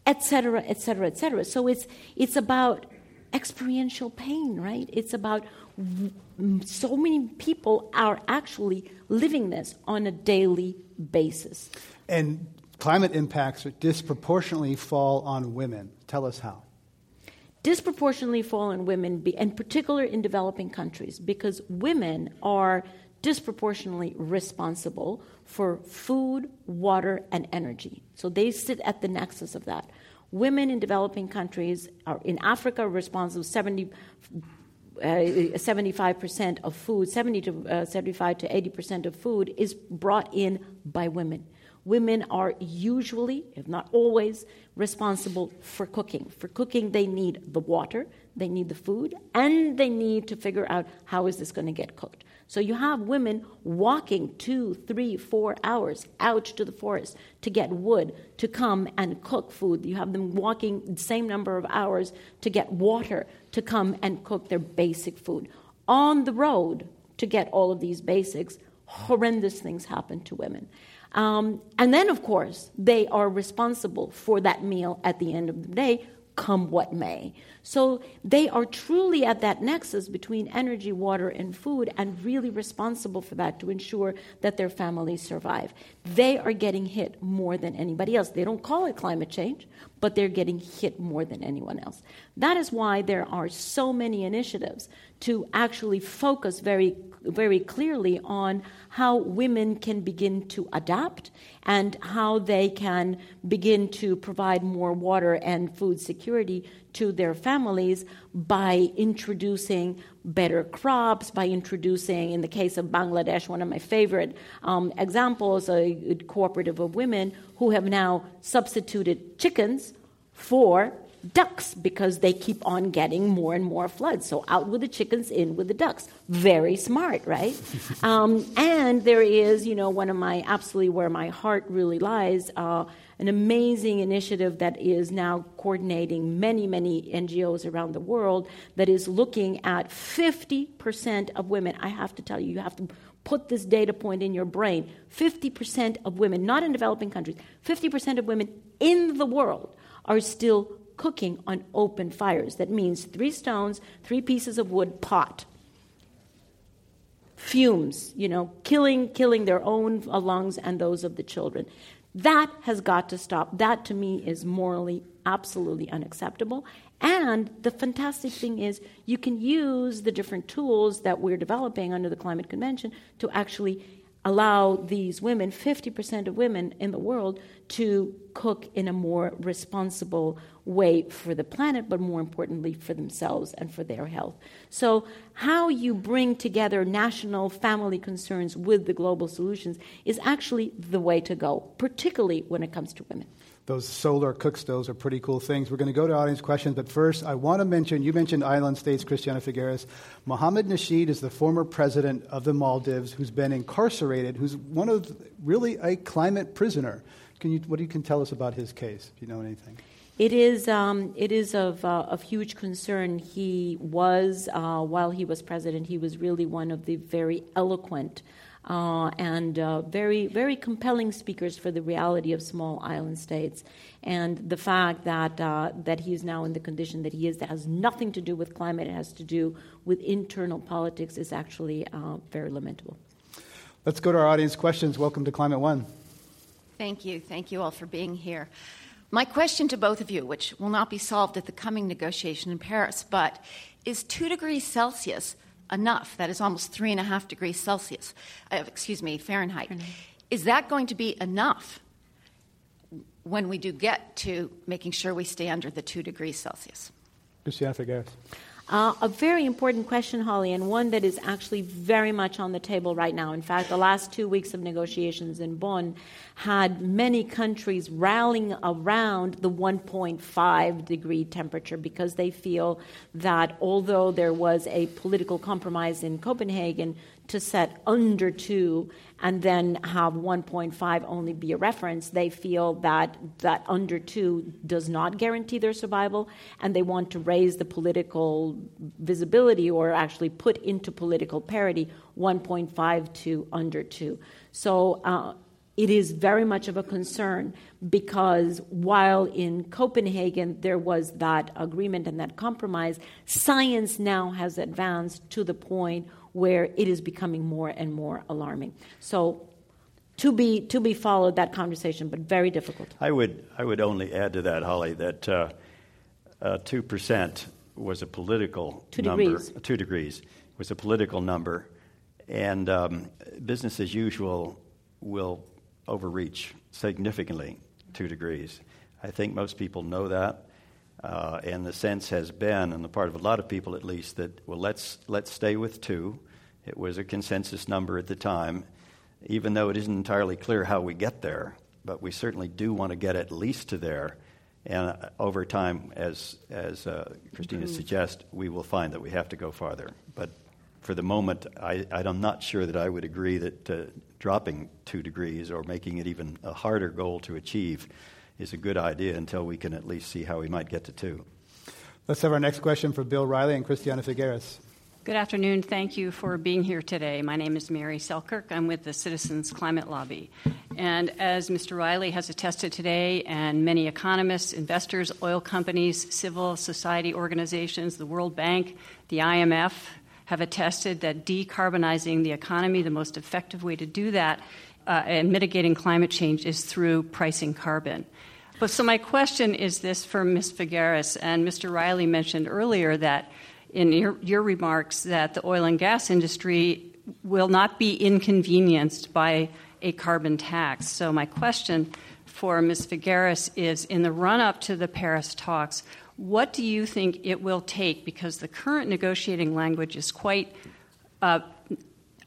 etc., etc., etc. So it's, it's about experiential pain, right? It's about so many people are actually living this on a daily basis. And climate impacts disproportionately fall on women. Tell us how disproportionately fall on women, in particular in developing countries, because women are disproportionately responsible for food, water, and energy. So they sit at the nexus of that. Women in developing countries are in Africa responsible 70 uh, 75% of food, 70 to uh, 75 to 80% of food is brought in by women. Women are usually, if not always, responsible for cooking. For cooking, they need the water, they need the food, and they need to figure out how is this going to get cooked. So you have women walking two, three, four hours out to the forest to get wood to come and cook food. You have them walking the same number of hours to get water to come and cook their basic food. On the road to get all of these basics, horrendous things happen to women. Um, and then, of course, they are responsible for that meal at the end of the day, come what may. So they are truly at that nexus between energy, water, and food, and really responsible for that to ensure that their families survive. They are getting hit more than anybody else. They don't call it climate change, but they're getting hit more than anyone else. That is why there are so many initiatives to actually focus very very clearly on how women can begin to adapt and how they can begin to provide more water and food security to their families by introducing better crops, by introducing, in the case of Bangladesh, one of my favorite um, examples, a cooperative of women who have now substituted chickens for ducks because they keep on getting more and more floods. So out with the chickens, in with the ducks. Very smart, right? um, and there is, you know, one of my absolutely where my heart really lies. Uh, an amazing initiative that is now coordinating many, many NGOs around the world that is looking at 50% of women. I have to tell you, you have to put this data point in your brain 50% of women, not in developing countries, 50% of women in the world are still cooking on open fires. That means three stones, three pieces of wood, pot. Fumes, you know, killing, killing their own lungs and those of the children. That has got to stop. That to me is morally absolutely unacceptable. And the fantastic thing is, you can use the different tools that we're developing under the Climate Convention to actually allow these women, 50% of women in the world, to cook in a more responsible way for the planet, but more importantly for themselves and for their health. So, how you bring together national family concerns with the global solutions is actually the way to go, particularly when it comes to women. Those solar cook stoves are pretty cool things. We're going to go to audience questions, but first, I want to mention you mentioned island states, Christiana Figueres. Mohammed Nasheed is the former president of the Maldives who's been incarcerated, who's one of really a climate prisoner. Can you, what do you can tell us about his case, if you know anything? It is, um, it is of, uh, of huge concern. He was, uh, while he was president, he was really one of the very eloquent uh, and uh, very, very compelling speakers for the reality of small island states. And the fact that, uh, that he is now in the condition that he is, that has nothing to do with climate, it has to do with internal politics, is actually uh, very lamentable. Let's go to our audience questions. Welcome to Climate One. Thank you. Thank you all for being here. My question to both of you, which will not be solved at the coming negotiation in Paris, but is two degrees Celsius enough? That is almost three and a half degrees Celsius, uh, excuse me, Fahrenheit. Fahrenheit. Is that going to be enough when we do get to making sure we stay under the two degrees Celsius? Christiana Figueres. Uh, a very important question, Holly, and one that is actually very much on the table right now. In fact, the last two weeks of negotiations in Bonn had many countries rallying around the 1.5 degree temperature because they feel that although there was a political compromise in Copenhagen to set under two and then have 1.5 only be a reference, they feel that that under two does not guarantee their survival, and they want to raise the political visibility or actually put into political parity 1.5 to under two. So. Uh, it is very much of a concern because while in Copenhagen there was that agreement and that compromise, science now has advanced to the point where it is becoming more and more alarming. So to be to be followed that conversation, but very difficult. I would I would only add to that, Holly, that uh, uh, two uh, percent was a political two number. Degrees. Two degrees was a political number, and um, business as usual will overreach significantly two degrees. I think most people know that. Uh, and the sense has been, on the part of a lot of people at least, that, well, let's, let's stay with two. It was a consensus number at the time, even though it isn't entirely clear how we get there, but we certainly do want to get at least to there. And uh, over time, as, as uh, Christina mm-hmm. suggests, we will find that we have to go farther. But for the moment, I, I'm not sure that I would agree that uh, dropping two degrees or making it even a harder goal to achieve is a good idea until we can at least see how we might get to two. Let's have our next question for Bill Reilly and Christiana Figueres. Good afternoon. Thank you for being here today. My name is Mary Selkirk. I'm with the Citizens Climate Lobby. And as Mr. Reilly has attested today, and many economists, investors, oil companies, civil society organizations, the World Bank, the IMF have attested that decarbonizing the economy, the most effective way to do that, uh, and mitigating climate change is through pricing carbon. But so my question is this for Ms. Figueres, and Mr. Reilly mentioned earlier that in your, your remarks that the oil and gas industry will not be inconvenienced by a carbon tax. So my question for Ms. Figueres is in the run up to the Paris talks, what do you think it will take? Because the current negotiating language is quite uh,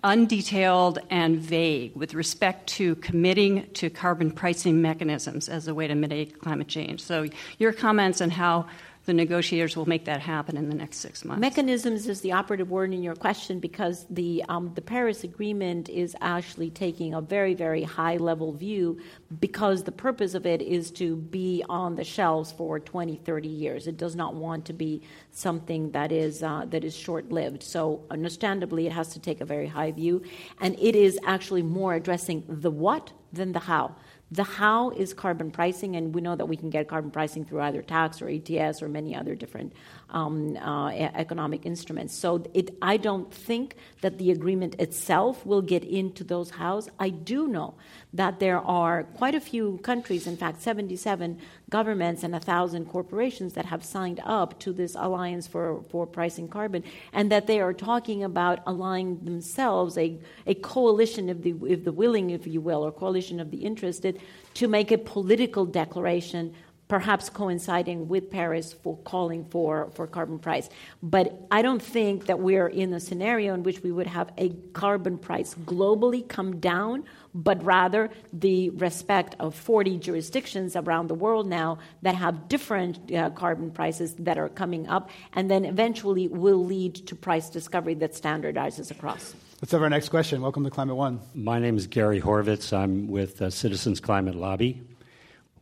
undetailed and vague with respect to committing to carbon pricing mechanisms as a way to mitigate climate change. So, your comments on how the negotiators will make that happen in the next six months. Mechanisms is the operative word in your question because the um, the Paris Agreement is actually taking a very very high level view because the purpose of it is to be on the shelves for 20 30 years. It does not want to be something that is uh, that is short lived. So understandably, it has to take a very high view, and it is actually more addressing the what than the how. The how is carbon pricing, and we know that we can get carbon pricing through either tax or ETS or many other different um, uh, economic instruments. So it, I don't think that the agreement itself will get into those hows. I do know that there are quite a few countries, in fact, 77 governments and 1,000 corporations that have signed up to this alliance for, for pricing carbon, and that they are talking about aligning themselves, a, a coalition of the, of the willing, if you will, or coalition of the interested, to make a political declaration perhaps coinciding with Paris for calling for, for carbon price. But I don't think that we're in a scenario in which we would have a carbon price globally come down, but rather the respect of 40 jurisdictions around the world now that have different uh, carbon prices that are coming up, and then eventually will lead to price discovery that standardizes across. Let's have our next question. Welcome to Climate One. My name is Gary Horvitz. I'm with uh, Citizens Climate Lobby.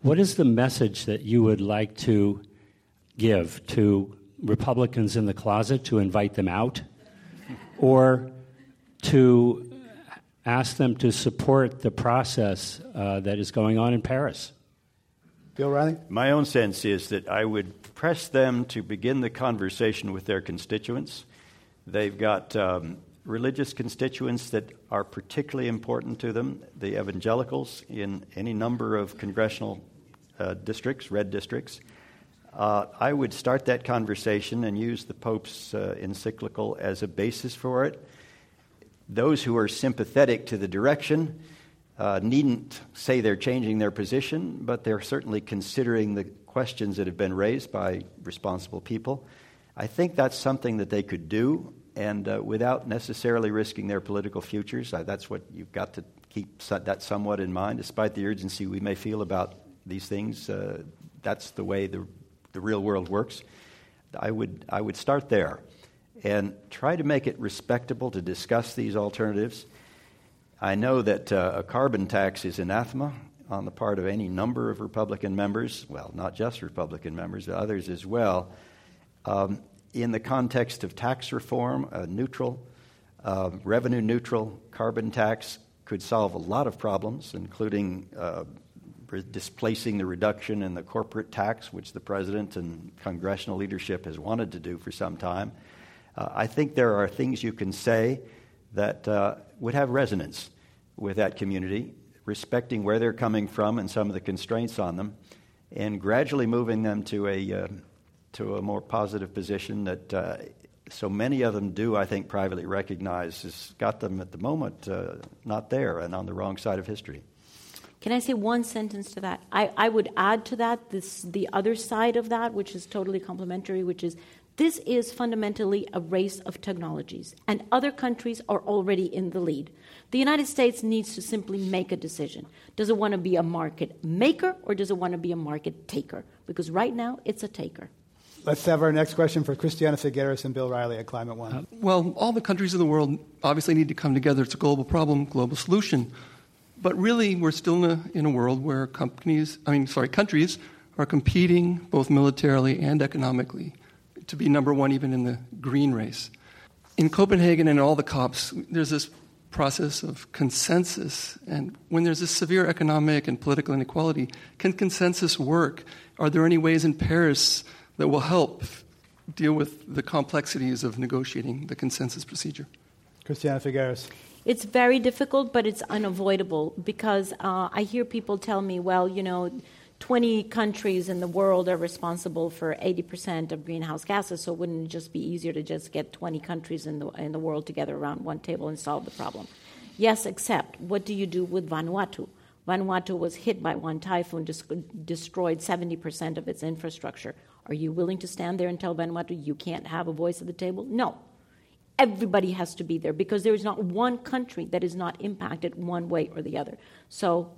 What is the message that you would like to give to Republicans in the closet to invite them out or to ask them to support the process uh, that is going on in Paris? Bill Reilly? My own sense is that I would press them to begin the conversation with their constituents. They've got um, religious constituents that are particularly important to them, the evangelicals in any number of congressional uh, districts, red districts. Uh, I would start that conversation and use the Pope's uh, encyclical as a basis for it. Those who are sympathetic to the direction uh, needn't say they're changing their position, but they're certainly considering the questions that have been raised by responsible people. I think that's something that they could do, and uh, without necessarily risking their political futures. That's what you've got to keep that somewhat in mind, despite the urgency we may feel about these things. Uh, that's the way the, the real world works. I would, I would start there and try to make it respectable to discuss these alternatives. I know that uh, a carbon tax is anathema on the part of any number of Republican members, well, not just Republican members, but others as well. Um, in the context of tax reform, a neutral, uh, revenue neutral carbon tax could solve a lot of problems, including uh, displacing the reduction in the corporate tax, which the president and congressional leadership has wanted to do for some time. Uh, I think there are things you can say that uh, would have resonance with that community, respecting where they're coming from and some of the constraints on them, and gradually moving them to a uh, to a more positive position that uh, so many of them do, I think, privately recognize has got them at the moment uh, not there and on the wrong side of history. Can I say one sentence to that? I, I would add to that this the other side of that, which is totally complementary, which is this is fundamentally a race of technologies, and other countries are already in the lead. The United States needs to simply make a decision. Does it want to be a market maker or does it want to be a market taker? Because right now it's a taker. Let's have our next question for Christiana Figueres and Bill Reilly at Climate One. Uh, well, all the countries of the world obviously need to come together. It's a global problem, global solution. But really, we're still in a, in a world where companies, I mean, sorry, countries are competing both militarily and economically to be number one even in the green race. In Copenhagen and all the COPs, there's this process of consensus. And when there's a severe economic and political inequality, can consensus work? Are there any ways in Paris that will help deal with the complexities of negotiating the consensus procedure? Christiana Figueres. It's very difficult, but it's unavoidable because uh, I hear people tell me, well, you know, 20 countries in the world are responsible for 80% of greenhouse gases, so wouldn't it just be easier to just get 20 countries in the, in the world together around one table and solve the problem? Yes, except what do you do with Vanuatu? Vanuatu was hit by one typhoon, destroyed 70% of its infrastructure. Are you willing to stand there and tell Vanuatu you can't have a voice at the table? No. Everybody has to be there because there is not one country that is not impacted one way or the other. So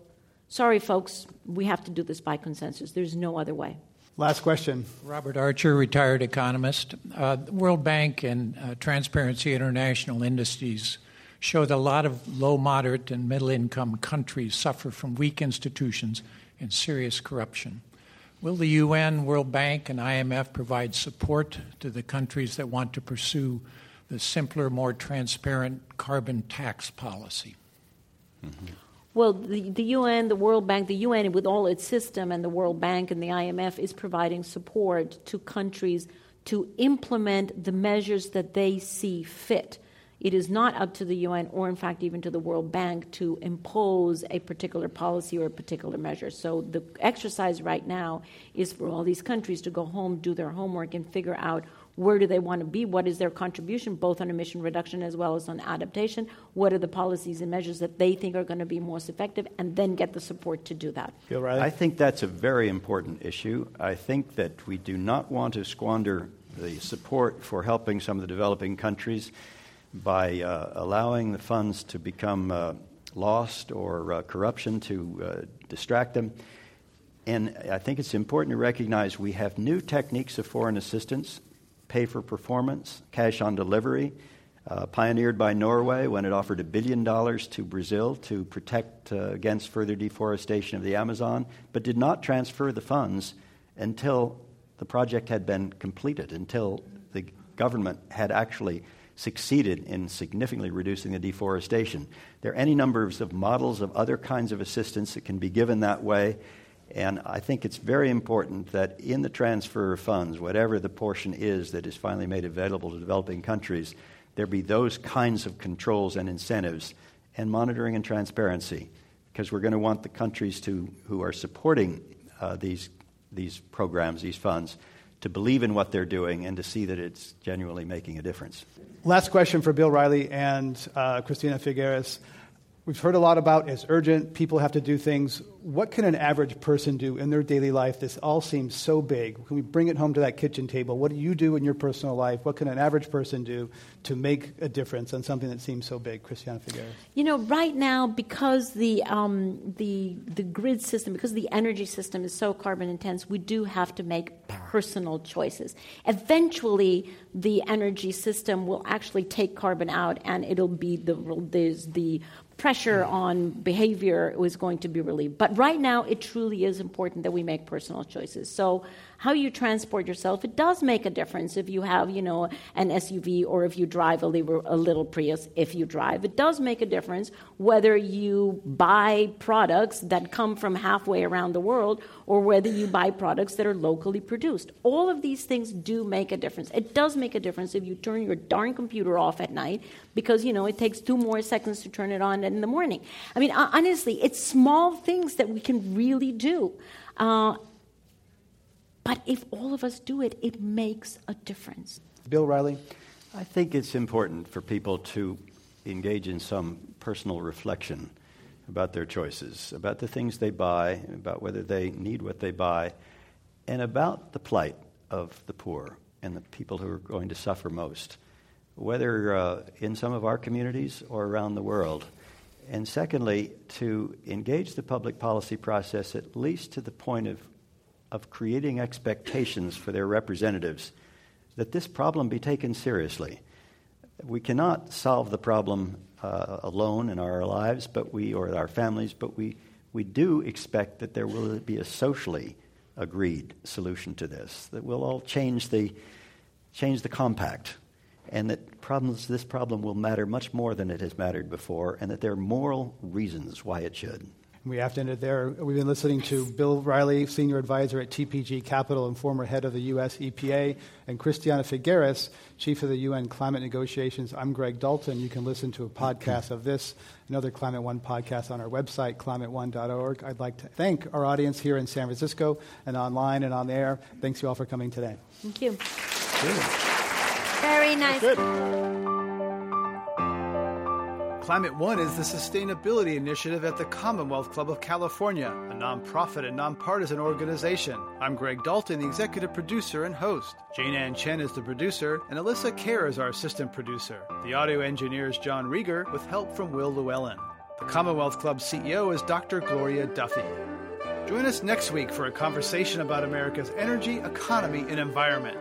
Sorry, folks, we have to do this by consensus. There's no other way. Last question. Robert Archer, retired economist. Uh, World Bank and uh, Transparency International indices show that a lot of low, moderate, and middle income countries suffer from weak institutions and serious corruption. Will the UN, World Bank, and IMF provide support to the countries that want to pursue the simpler, more transparent carbon tax policy? Mm-hmm. Well, the, the UN, the World Bank, the UN with all its system, and the World Bank and the IMF is providing support to countries to implement the measures that they see fit. It is not up to the UN or, in fact, even to the World Bank to impose a particular policy or a particular measure. So the exercise right now is for all these countries to go home, do their homework, and figure out where do they want to be? What is their contribution, both on emission reduction as well as on adaptation? What are the policies and measures that they think are going to be most effective? And then get the support to do that. Bill Reilly? I think that's a very important issue. I think that we do not want to squander the support for helping some of the developing countries by uh, allowing the funds to become uh, lost or uh, corruption to uh, distract them. And I think it's important to recognize we have new techniques of foreign assistance pay for performance, cash on delivery, uh, pioneered by Norway when it offered a billion dollars to Brazil to protect uh, against further deforestation of the Amazon, but did not transfer the funds until the project had been completed, until the government had actually succeeded in significantly reducing the deforestation. There are any numbers of models of other kinds of assistance that can be given that way. And I think it's very important that in the transfer of funds, whatever the portion is that is finally made available to developing countries, there be those kinds of controls and incentives and monitoring and transparency. Because we're going to want the countries to, who are supporting uh, these, these programs, these funds, to believe in what they're doing and to see that it's genuinely making a difference. Last question for Bill Reilly and uh, Christina Figueres. We've heard a lot about it's urgent, people have to do things. What can an average person do in their daily life? This all seems so big. Can we bring it home to that kitchen table? What do you do in your personal life? What can an average person do to make a difference on something that seems so big? Christiana Figueres. You know, right now, because the, um, the, the grid system, because the energy system is so carbon intense, we do have to make personal choices. Eventually, the energy system will actually take carbon out and it'll be the, there's the pressure on behavior was going to be relieved. But right now, it truly is important that we make personal choices. So how you transport yourself, it does make a difference if you have, you know, an SUV or if you drive a little, a little Prius, if you drive. It does make a difference whether you buy products that come from halfway around the world or whether you buy products that are locally produced. All of these things do make a difference. It does make a difference if you turn your darn computer off at night because, you know, it takes two more seconds to turn it on in the morning. I mean, honestly, it's small things that we can really do. Uh, but if all of us do it, it makes a difference. Bill Reilly? I think it's important for people to engage in some personal reflection about their choices, about the things they buy, about whether they need what they buy, and about the plight of the poor and the people who are going to suffer most, whether uh, in some of our communities or around the world. And secondly, to engage the public policy process at least to the point of of creating expectations for their representatives that this problem be taken seriously. We cannot solve the problem uh, alone in our lives, but we or our families, but we we do expect that there will be a socially agreed solution to this. That we'll all change the change the compact, and that problems, this problem will matter much more than it has mattered before, and that there are moral reasons why it should. We have to end it there. We've been listening to Bill Reilly, Senior Advisor at TPG Capital and former head of the U.S. EPA, and Christiana Figueres, Chief of the UN Climate Negotiations. I'm Greg Dalton. You can listen to a podcast of this and other Climate One podcasts on our website, climateone.org. I'd like to thank our audience here in San Francisco and online and on the air. Thanks you all for coming today. Thank you. Very nice. Climate One is the sustainability initiative at the Commonwealth Club of California, a nonprofit and nonpartisan organization. I'm Greg Dalton, the executive producer and host. Jane Ann Chen is the producer, and Alyssa Kerr is our assistant producer. The audio engineer is John Rieger, with help from Will Llewellyn. The Commonwealth Club CEO is Dr. Gloria Duffy. Join us next week for a conversation about America's energy, economy, and environment.